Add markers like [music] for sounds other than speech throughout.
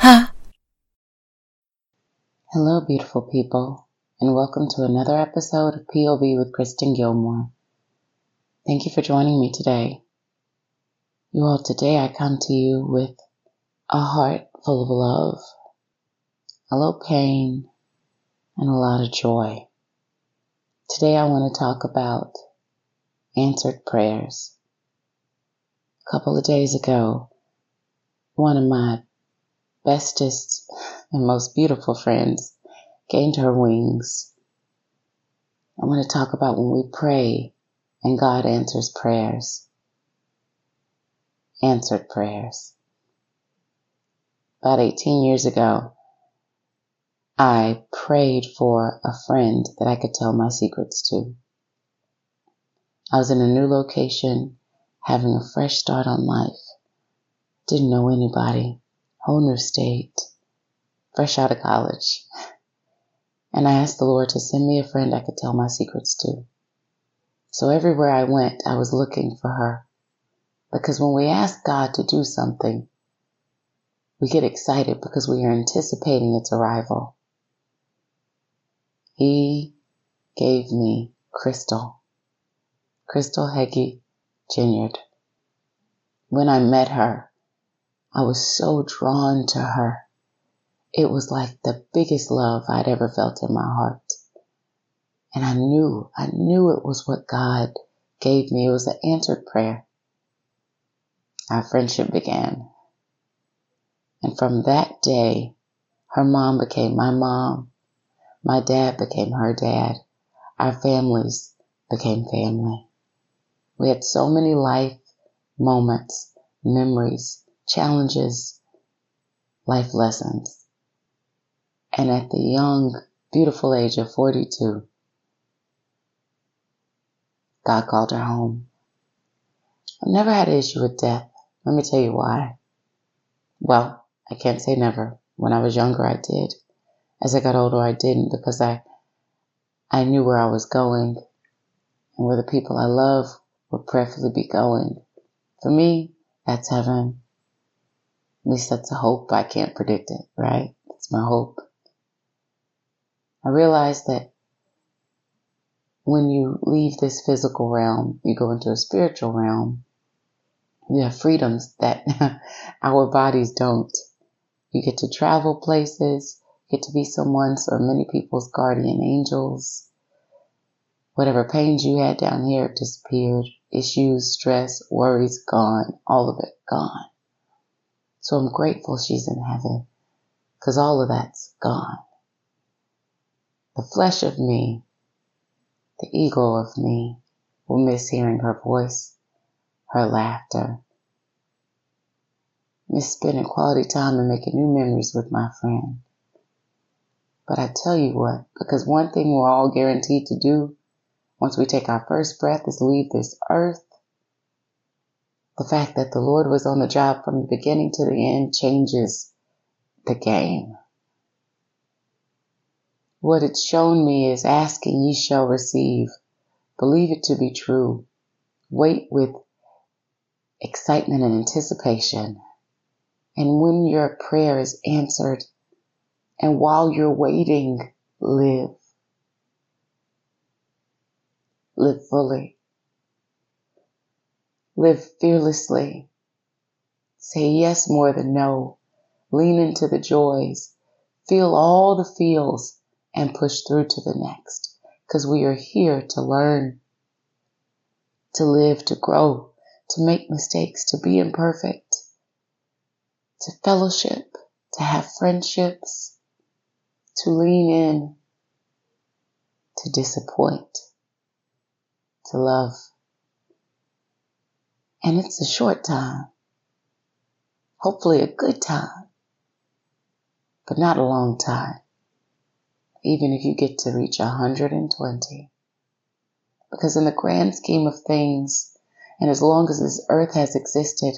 Hello, beautiful people, and welcome to another episode of POV with Kristen Gilmore. Thank you for joining me today. You all, today I come to you with a heart full of love, a little pain, and a lot of joy. Today I want to talk about answered prayers. A couple of days ago, one of my bestest and most beautiful friends gained her wings. I want to talk about when we pray and God answers prayers. Answered prayers. About 18 years ago, I prayed for a friend that I could tell my secrets to. I was in a new location, having a fresh start on life. Didn't know anybody, whole new state, fresh out of college. And I asked the Lord to send me a friend I could tell my secrets to. So everywhere I went, I was looking for her. Because when we ask God to do something, we get excited because we are anticipating its arrival. He gave me Crystal, Crystal Heggie Ginyard. When I met her, I was so drawn to her. It was like the biggest love I'd ever felt in my heart. And I knew, I knew it was what God gave me. It was an answered prayer. Our friendship began. And from that day, her mom became my mom my dad became her dad. Our families became family. We had so many life moments, memories, challenges, life lessons. And at the young, beautiful age of 42, God called her home. I've never had an issue with death. Let me tell you why. Well, I can't say never. When I was younger, I did. As I got older, I didn't because I, I knew where I was going and where the people I love would preferably be going. For me, that's heaven. At least that's a hope. I can't predict it, right? It's my hope. I realize that when you leave this physical realm, you go into a spiritual realm. You have freedoms that [laughs] our bodies don't. You get to travel places get to be someone's or many people's guardian angels. Whatever pains you had down here disappeared. Issues, stress, worries gone. All of it gone. So I'm grateful she's in heaven because all of that's gone. The flesh of me, the ego of me will miss hearing her voice, her laughter, miss spending quality time and making new memories with my friend. But I tell you what, because one thing we're all guaranteed to do once we take our first breath is leave this earth. The fact that the Lord was on the job from the beginning to the end changes the game. What it's shown me is asking ye shall receive. Believe it to be true. Wait with excitement and anticipation. And when your prayer is answered, and while you're waiting, live. Live fully. Live fearlessly. Say yes more than no. Lean into the joys. Feel all the feels and push through to the next. Because we are here to learn, to live, to grow, to make mistakes, to be imperfect, to fellowship, to have friendships, to lean in, to disappoint, to love. And it's a short time, hopefully a good time. but not a long time. Even if you get to reach 120. Because in the grand scheme of things, and as long as this earth has existed,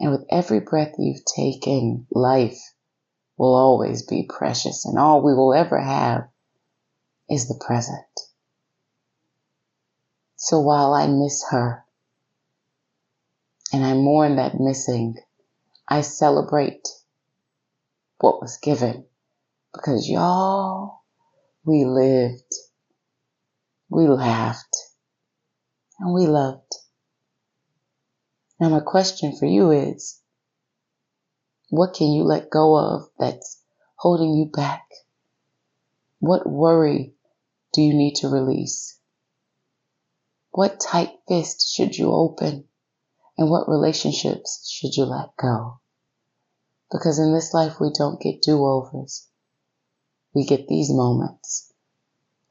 and with every breath you've taken, life will always be precious, and all we will ever have is the present. So while I miss her, and I mourn that missing, I celebrate what was given because y'all, we lived, we laughed, and we loved. Now, my question for you is what can you let go of that's holding you back? What worry do you need to release? What tight fist should you open? And what relationships should you let go? Because in this life, we don't get do overs. We get these moments.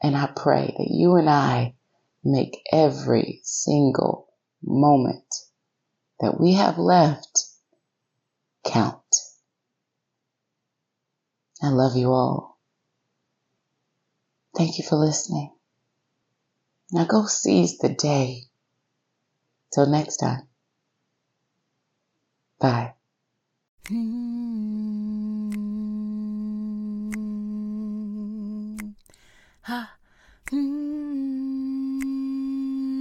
And I pray that you and I make every single moment that we have left count. I love you all. Thank you for listening. Now go seize the day. Till next time. Bye.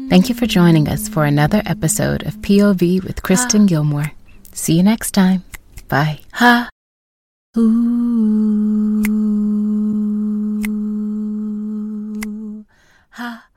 Thank you for joining us for another episode of POV with Kristen Gilmore. See you next time. Bye. Ha. Ooh. Ha.